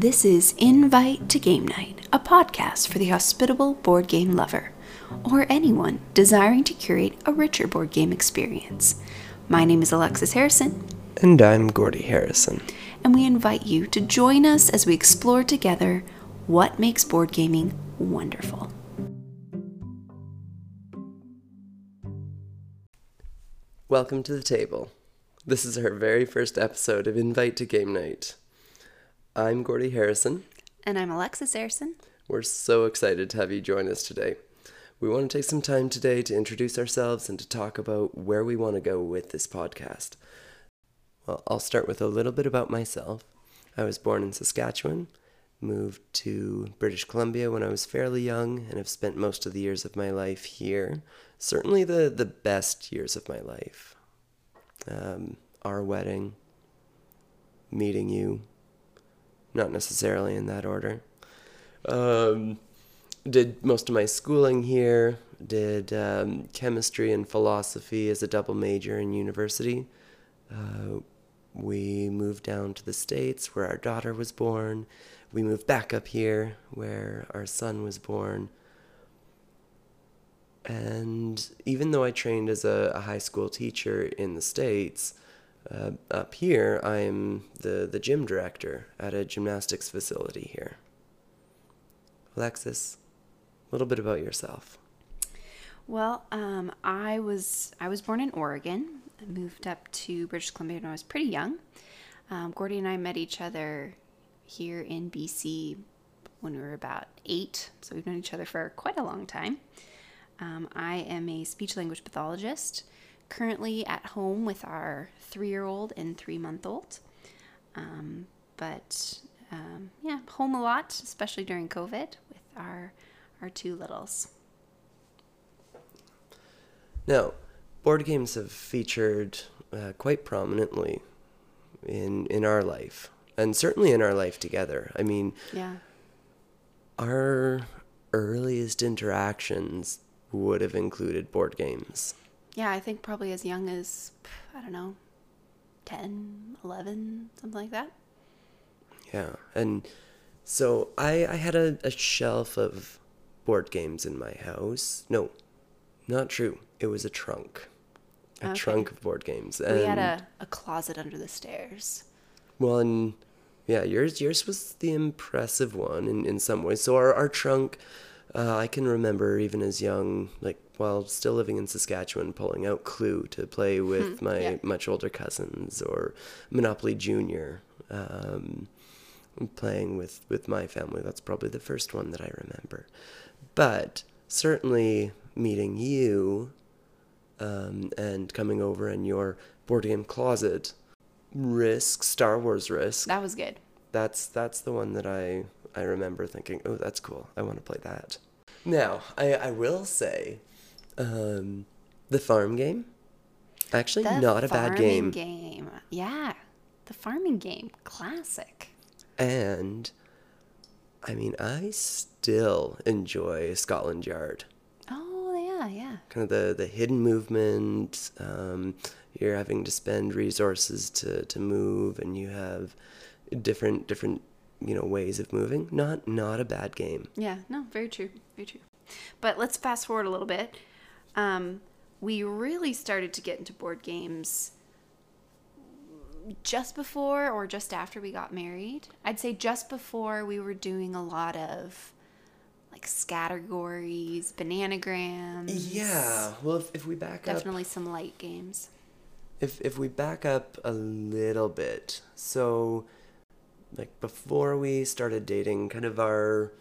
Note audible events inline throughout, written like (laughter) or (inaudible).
This is Invite to Game Night, a podcast for the hospitable board game lover, or anyone desiring to curate a richer board game experience. My name is Alexis Harrison, And I'm Gordy Harrison. and we invite you to join us as we explore together what makes board gaming wonderful. Welcome to the table. This is our very first episode of Invite to Game Night. I'm Gordy Harrison. And I'm Alexis Harrison. We're so excited to have you join us today. We want to take some time today to introduce ourselves and to talk about where we want to go with this podcast. Well, I'll start with a little bit about myself. I was born in Saskatchewan, moved to British Columbia when I was fairly young, and have spent most of the years of my life here. Certainly the, the best years of my life. Um, our wedding, meeting you, not necessarily in that order. Um, did most of my schooling here, did um, chemistry and philosophy as a double major in university. Uh, we moved down to the States where our daughter was born. We moved back up here where our son was born. And even though I trained as a, a high school teacher in the States, uh, up here I'm the, the gym director at a gymnastics facility here. Alexis, a little bit about yourself. Well, um, I was I was born in Oregon. I moved up to British Columbia when I was pretty young. Um, Gordy and I met each other here in BC when we were about eight, so we've known each other for quite a long time. Um, I am a speech language pathologist, currently at home with our three-year-old and three-month-old. Um, but um, yeah, home a lot, especially during COVID with our our two littles. Now, board games have featured uh, quite prominently in in our life, and certainly in our life together. I mean, Yeah. our earliest interactions would have included board games. Yeah, I think probably as young as, I don't know, 10, 11, something like that. Yeah, and so I I had a, a shelf of board games in my house. No, not true. It was a trunk, a Okay. trunk of board games. we had a, a closet under the stairs. Well, and yeah, yours yours was the impressive one in, in some ways. So our, our trunk, uh, I can remember even as young, like while still living in Saskatchewan, pulling out Clue to play with my yeah. much older cousins or Monopoly Junior, um, playing with, with my family. That's probably the first one that I remember. But certainly meeting you um, and coming over in your board game closet risk star wars risk That was good. that's that's the one that i i remember thinking oh that's cool i want to play that now i i will say um the farm game actually The not a bad game game. Yeah. The farming game. Classic. and i mean i still enjoy scotland yard Oh, yeah, yeah. kind of the the hidden movement um you're having to spend resources to to move and you have different different you know ways of moving not not a bad game Yeah, no, very true. Very true. But let's fast forward a little bit. Um, we really started to get into board games just before or just after we got married. I'd say just before we were doing a lot of like scattergories, bananagrams. yeah well if, if we back up Definitely some light games. if if we back up a little bit so like before we started dating kind of our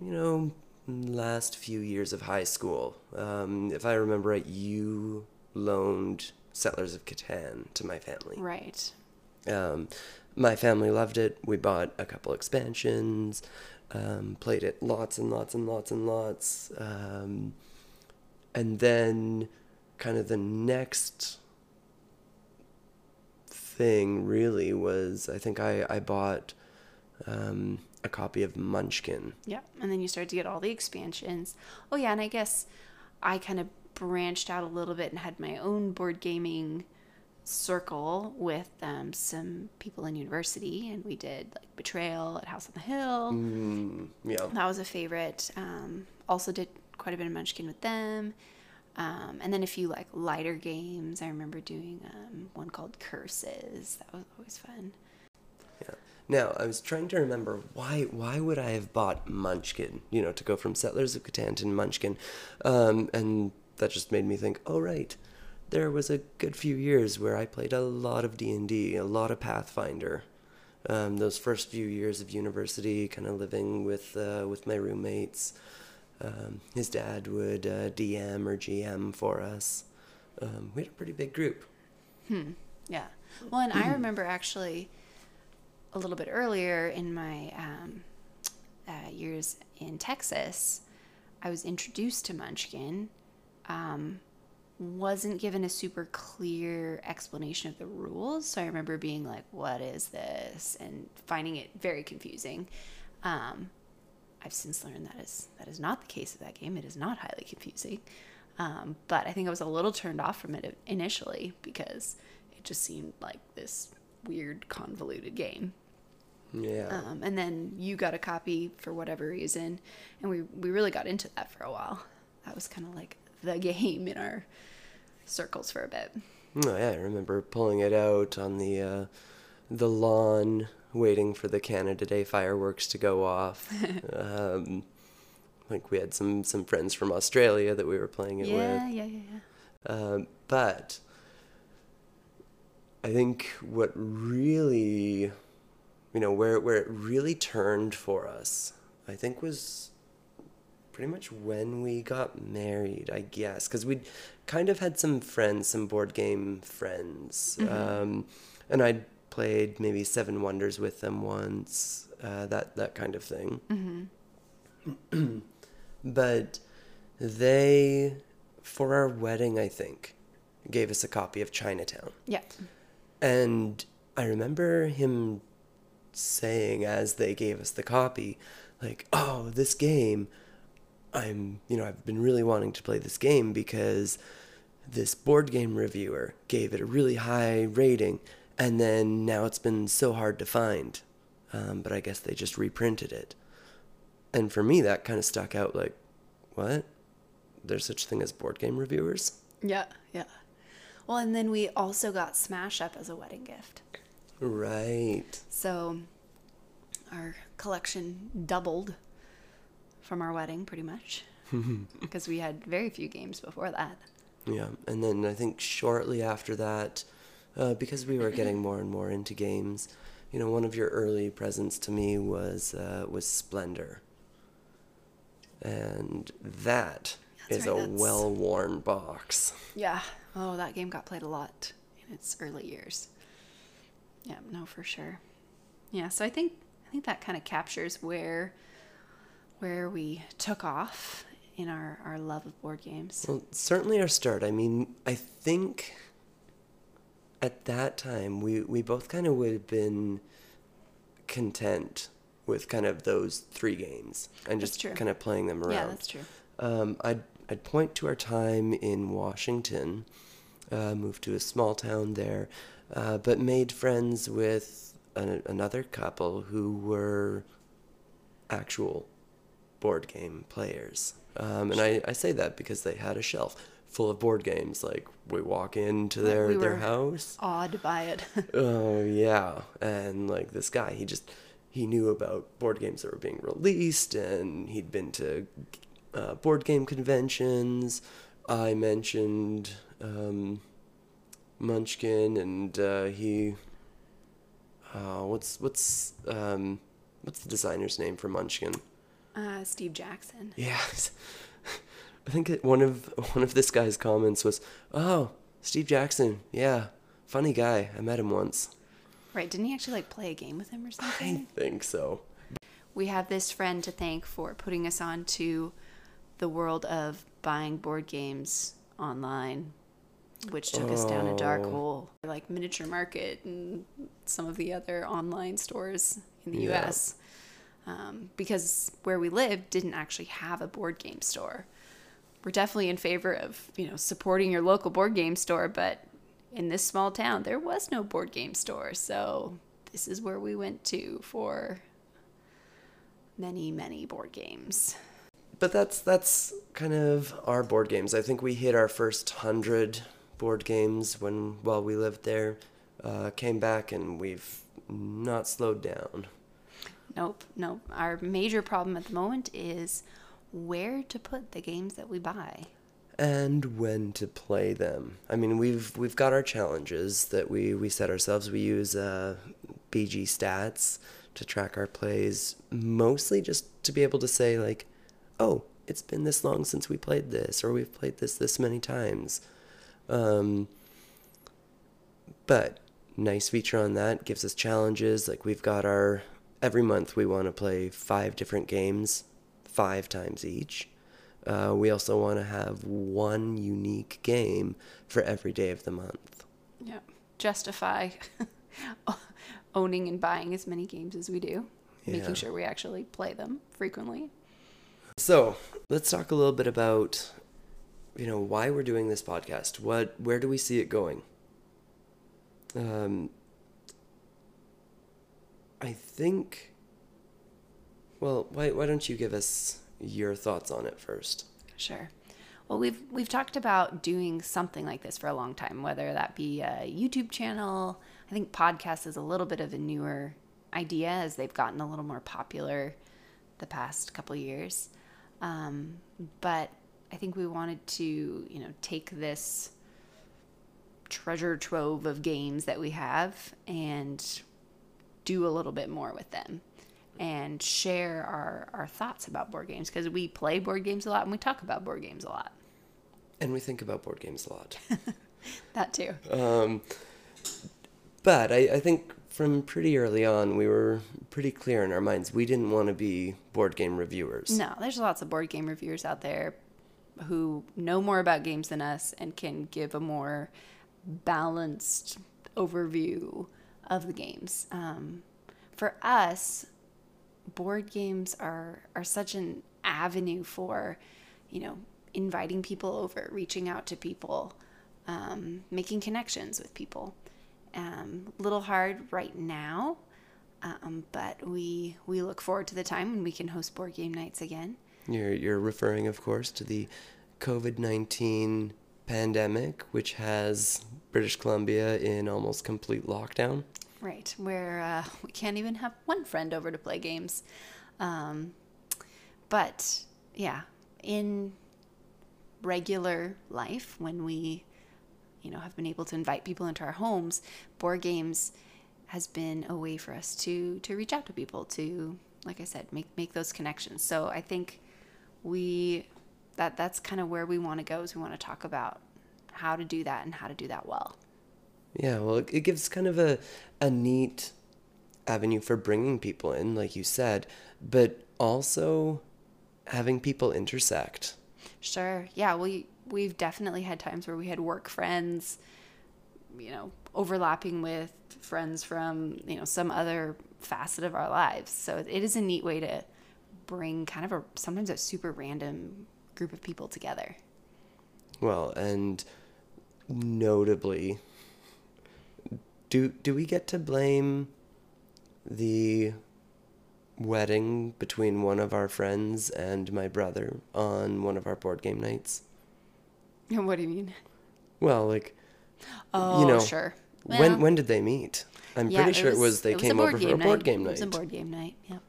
you know last few years of high school. Um, if i remember right you loaned settlers of catan to my family. Right. um, my family loved it. We bought a couple expansions um, played it lots and lots and lots and lots. Um, and then kind of the next thing really was I think I, I bought um, a copy of Munchkin. Yeah, And then you start to get all the expansions. Oh, yeah. And I guess I kind of branched out a little bit and had my own board gaming circle with um, some people in university, and we did like Betrayal at House on the Hill. Mm, yeah. That was a favorite. Um, also did quite a bit of Munchkin with them. Um, and then a few like lighter games. I remember doing um, one called Curses. That was always fun. Now I was trying to remember why why would I have bought Munchkin? You know, to go from Settlers of Catan to Munchkin, um, and that just made me think. Oh right, there was a good few years where I played a lot of D and D, a lot of Pathfinder. Um, those first few years of university, kind of living with uh, with my roommates. Um, his dad would uh, DM or GM for us. Um, we had a pretty big group. Hmm. Yeah. Well, and I (clears throat) remember actually a little bit earlier in my um, uh, years in Texas, I was introduced to Munchkin. Um, wasn't given a super clear explanation of the rules, so I remember being like, "What is this?" and finding it very confusing. Um, I've since learned that is that is not the case of that game. It is not highly confusing, um, but I think I was a little turned off from it initially because it just seemed like this weird convoluted game. Yeah. Um, and then you got a copy for whatever reason, and we we really got into that for a while. That was kind of like the (laughs) game in our circles for a bit. Oh yeah, I remember pulling it out on the uh, the lawn, waiting for the Canada Day fireworks to go off. (laughs) um, like we had some some friends from Australia that we were playing it Yeah, with. yeah, yeah, yeah. Um, but I think what really, you know, where where it really turned for us, I think was pretty much when we got married, I guess, because we'd kind of had some friends, some board game friends, um, and I'd played maybe Seven Wonders with them once, uh, that that kind of thing. (clears throat) but they, for our wedding, I think, gave us a copy of Chinatown. Yeah. And I remember him saying as they gave us the copy, like, oh, this game, I'm, you know, I've been really wanting to play this game because this board game reviewer gave it a really high rating, and then now it's been so hard to find. Um, but I guess they just reprinted it. And for me, that kind of stuck out like, what? There's such a thing as board game reviewers? Yeah, yeah. Well, and then we also got Smash Up as a wedding gift. Right. So our collection doubled from our wedding pretty much (laughs) because we had very few games before that. Yeah, and then I think shortly after that, uh, because we were getting more and more into games, you know, one of your early presents to me was uh, was Splendor, and that That's is right, a that's- well-worn box. Yeah. Oh, that game got played a lot in its early years. Yeah, no, for sure. Yeah, so I think I think that kind of captures where where we took off in our, our love of board games. Well, certainly our start. I mean, I think at that time we we both kind of would have been content with kind of those three games and That's just true. kind of playing them around. Yeah, that's true. Um, I'd, I'd point to our time in Washington, uh, moved to a small town there, uh, but made friends with an, another couple who were actual board game players. Um, and I, I say that because they had a shelf full of board games. Like, we walk into their, we their house. Awed by it. (laughs) Oh yeah, and like this guy, he just he knew about board games that were being released, and he'd been to uh, board game conventions. I mentioned um, Munchkin, and uh, he, uh, what's what's um, what's the designer's name for Munchkin? uh, Steve Jackson. Yes, (laughs) I think it, one of one of this guy's comments was, "Oh, Steve Jackson, yeah, funny guy. I met him once." Right, didn't he actually like play a game with him or something? I think so. we have this friend to thank for putting us on to the world of buying board games online, which took us down a dark Oh. hole, like Miniature Market and some of the other online stores in the Yeah. US. Um, because where we lived didn't actually have a board game store. We're definitely in favor of, you know, supporting your local board game store, but in this small town, there was no board game store. So this is where we went to for many, many board games. But that's that's kind of our board games. I think we hit our first hundred board games when while we lived there. Uh, came back and we've not slowed down. Nope, nope. Our major problem at the moment is where to put the games that we buy. And when to play them. I mean, we've we've got our challenges that we we set ourselves. We use uh, BG stats to track our plays, mostly just to be able to say like, oh, it's been this long since we played this, or we've played this this many times. Um, but nice feature on that gives us challenges. Like we've got our every month we want to play five different games, five times each. Uh, we also want to have one unique game for every day of the month. Yeah, justify (laughs) owning and buying as many games as we do, Yeah. making sure we actually play them frequently. So let's talk a little bit about, you know, why we're doing this podcast. What, where do we see it going? Um, I think. Well, why why don't you give us your thoughts on it first? Sure. Well, we've we've talked about doing something like this for a long time, whether that be a YouTube channel. I think podcast is a little bit of a newer idea as they've gotten a little more popular the past couple years. Um, but I think we wanted to, you know, take this treasure trove of games that we have and do a little bit more with them and share our, our thoughts about board games because we play board games a lot and we talk about board games a lot. And we think about board games a lot. (laughs) That too. Um, but I, I think from pretty early on, we were pretty clear in our minds. We didn't want to be board game reviewers. No, there's lots of board game reviewers out there who know more about games than us and can give a more balanced overview of the games. Um, for us, board games are are such an avenue for, you know, inviting people over, reaching out to people, um, making connections with people. Um, little hard right now, um, but we we look forward to the time when we can host board game nights again. You're, you're referring, of course, to the COVID 19 pandemic, which has British Columbia in almost complete lockdown. Right, where uh, we can't even have one friend over to play games. Um, but yeah, in regular life, when we, you know, have been able to invite people into our homes, board games has been a way for us to to reach out to people to, like I said, make make those connections. So I think we that that's kind of where we want to go. Is we want to talk about how to do that and how to do that well. Yeah, well, it, it gives kind of a, a neat avenue for bringing people in, like you said, but also having people intersect. Sure. Yeah. We we've definitely had times where we had work friends, you know, overlapping with friends from you know some other facet of our lives. So it is a neat way to bring kind of a sometimes a super random group of people together. Well, and notably, do do we get to blame the wedding between one of our friends and my brother on one of our board game nights? (laughs) What do you mean? Well, like Oh, you know, sure. when Well, when did they meet? I'm yeah, pretty sure it was they a came over for a board game night. It was a board game night. Yep.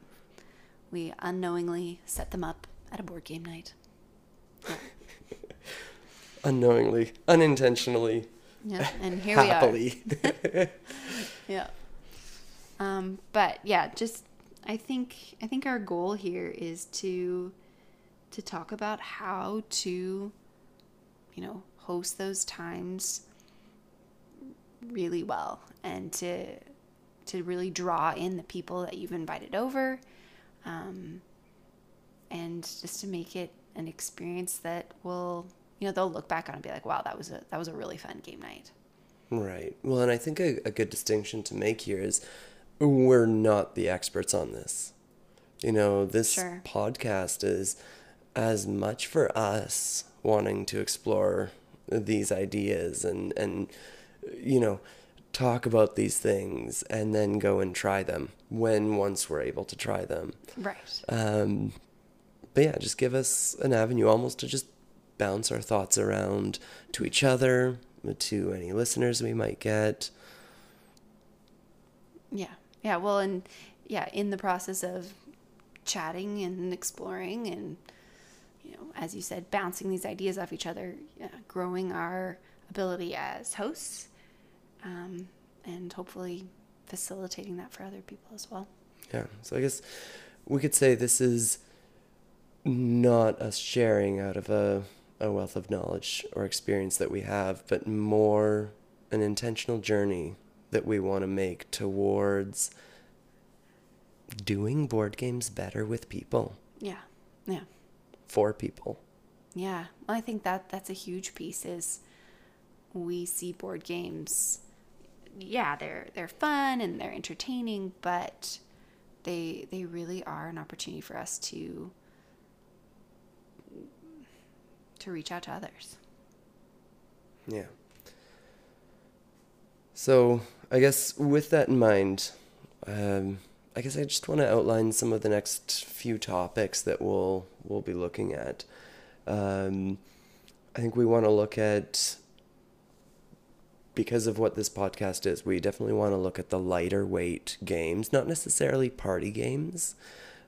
We unknowingly set them up at a board game night. (laughs) Unknowingly, unintentionally, Yeah, and here (laughs) we are. happily. (laughs) Yeah. Um, but yeah, just I think I think our goal here is to to talk about how to you know host those times really well and to to really draw in the people that you've invited over um, and just to make it an experience that will you know they'll look back on and be like wow that was a that was a really fun game night Right. Well, and I think a, a good distinction to make here is we're not the experts on this. You know, this Sure. podcast is as much for us wanting to explore these ideas and and you know, talk about these things and then go and try them when once we're able to try them. Right. Um, but yeah, just give us an avenue almost to just bounce our thoughts around to each other, to any listeners we might get. Yeah. Yeah. Well, and yeah, in the process of chatting and exploring and, you know, as you said, bouncing these ideas off each other, yeah, growing our ability as hosts, um, and hopefully facilitating that for other people as well. Yeah. So I guess we could say this is not us sharing out of a, a wealth of knowledge or experience that we have, but more an intentional journey that we want to make towards doing board games better with people, Yeah. Yeah. for people. Yeah, well, I think that that's a huge piece. Is we see board games, yeah, they're they're fun and they're entertaining, but they they really are an opportunity for us to to reach out to others. Yeah. So I guess with that in mind, um, I guess I just want to outline some of the next few topics that we'll we'll be looking at. Um, I think we want to look at because of what this podcast is. We definitely want to look at the lighter weight games, not necessarily party games.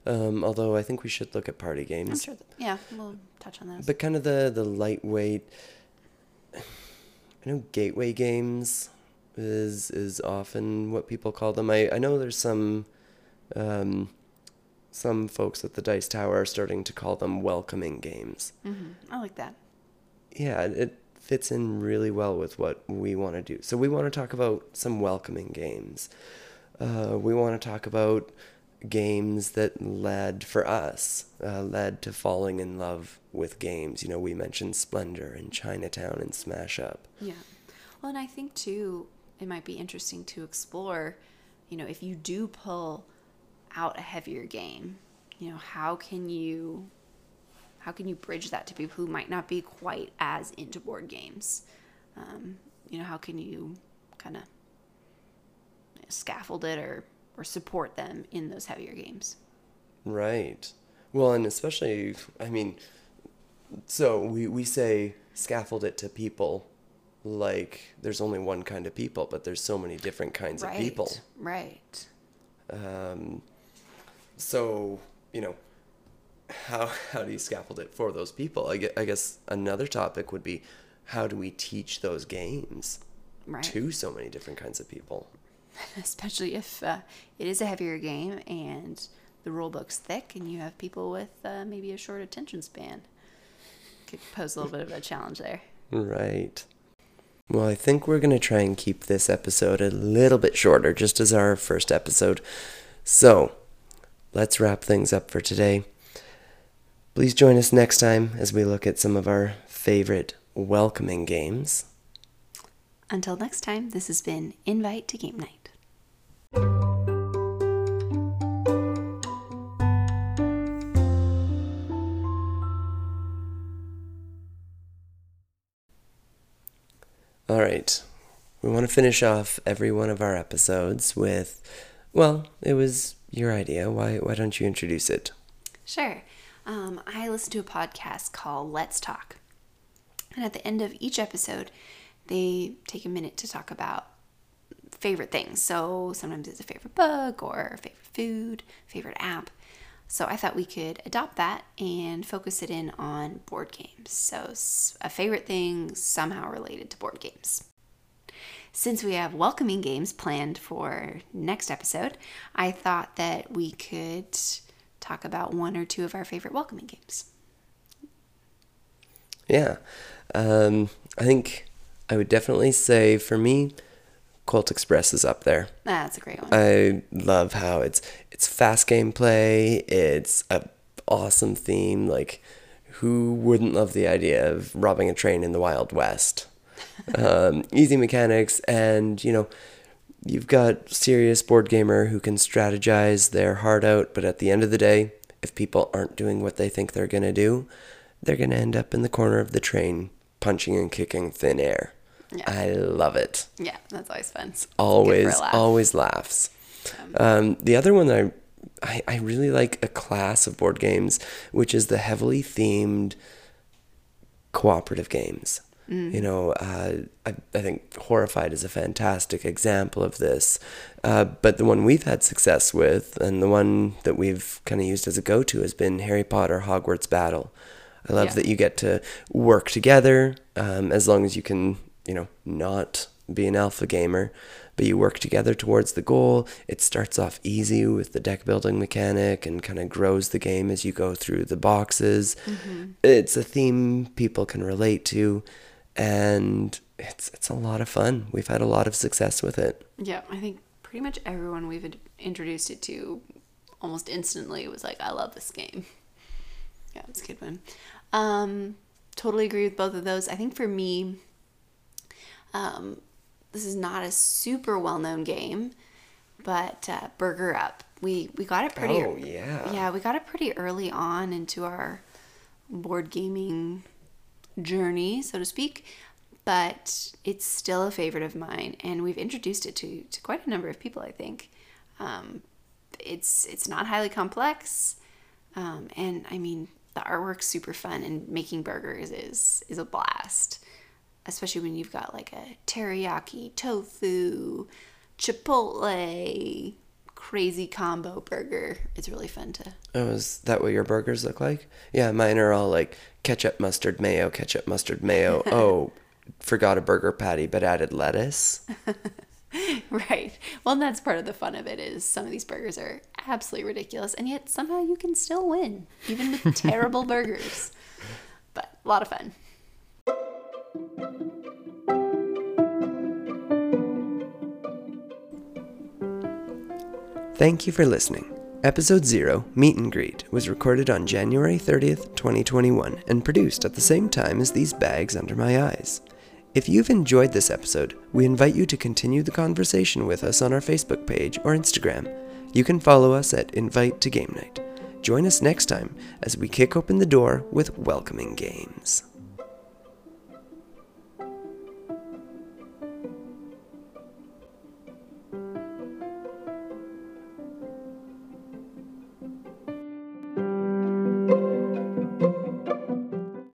Um, although I think we should look at party games I'm sure. That, yeah, we'll touch on those. but kind of the the lightweight i know gateway games is is often what people call them i i know there's some um some folks at the dice tower are starting to call them welcoming games hmm I like that. yeah it fits in really well with what we want to do. So we want to talk about some welcoming games. Uh, we want to talk about games that led for us uh, led to falling in love with games. You know we mentioned splendor and chinatown and smash up. Yeah. Well, and I think too, it might be interesting to explore, you know, if you do pull out a heavier game, you know, how can you how can you bridge that to people who might not be quite as into board games? Um, you know, how can you kind of scaffold it or or support them in those heavier games? right well and especially i mean so we, we say scaffold it to people like there's only one kind of people but there's so many different kinds right. of people Right. Um, so you know, how how do you scaffold it for those people? I guess, I guess another topic would be how do we teach those games Right. to so many different kinds of people? (laughs) especially if uh, it is a heavier game and the rule book's thick and you have people with uh, maybe a short attention span. Could pose a little bit of a challenge there. Right. Well, I think we're going to try and keep this episode a little bit shorter, just as our first episode. So, let's wrap things up for today. Please join us next time as we look at some of our favorite welcoming games. Until next time, this has been Invite to Game Night. All right. We want to finish off every one of our episodes with, well, it was your idea. Why, why don't you introduce it? Sure. Um, I listen to a podcast called Let's Talk. And at the end of each episode, they take a minute to talk about favorite things. So sometimes it's a favorite book or favorite food, favorite app. So I thought we could adopt that and focus it in on board games. So a favorite thing somehow related to board games. Since we have welcoming games planned for next episode, I thought that we could talk about one or two of our favorite welcoming games. Yeah. Um, I think I would definitely say for me, Colt Express is up there. That's a great one. I love how it's it's fast gameplay. It's a awesome theme. Like, who wouldn't love the idea of robbing a train in the Wild West? (laughs) um, easy mechanics, and you know, you've got serious board gamer who can strategize their heart out. But at the end of the day, if people aren't doing what they think they're gonna do, they're gonna end up in the corner of the train, punching and kicking thin air. Yeah. I love it. Yeah, that's always fun. It's good for a Always, laugh. always laughs. Um, the other one I, I, I really like a class of board games, which is the heavily themed cooperative games. You know, uh, I, I think Horrified is a fantastic example of this. Uh, but the one we've had success with, and the one that we've kind of used as a go to, has been Harry Potter Hogwarts Battle. I love Yeah. that you get to work together um, as long as you can, you know, not be an alpha gamer, but you work together towards the goal. It starts off easy with the deck building mechanic and kind of grows the game as you go through the boxes. It's a theme people can relate to, and it's it's a lot of fun. We've had a lot of success with it. Yeah, I think pretty much everyone we've introduced it to almost instantly was like, I love this game. Yeah, it's a good one. Um, totally agree with both of those. I think for me, um, this is not a super well known game, but uh, Burger Up. We we got it pretty. Oh, yeah. Yeah, we got it pretty early on into our board gaming journey, so to speak. But it's still a favorite of mine, and we've introduced it to, to quite a number of people. I think um, it's it's not highly complex, um, and I mean the artwork's super fun, and making burgers is is a blast, especially when you've got like a teriyaki, tofu, chipotle, crazy combo burger. It's really fun to Oh, is that what your burgers look like? Yeah, mine are all like ketchup, mustard, mayo, ketchup, mustard, mayo. (laughs) Oh, forgot a burger patty, but added lettuce. (laughs) Right. Well, that's part of the fun of it is some of these burgers are absolutely ridiculous, and yet somehow you can still win, even with (laughs) terrible burgers. But a lot of fun. Thank you for listening. Episode 0, Meet and Greet, was recorded on January 30th, 2021, and produced at the same time as these bags under my eyes. If you've enjoyed this episode, we invite you to continue the conversation with us on our Facebook page or Instagram. You can follow us at Invite to Game Night. Join us next time as we kick open the door with welcoming games.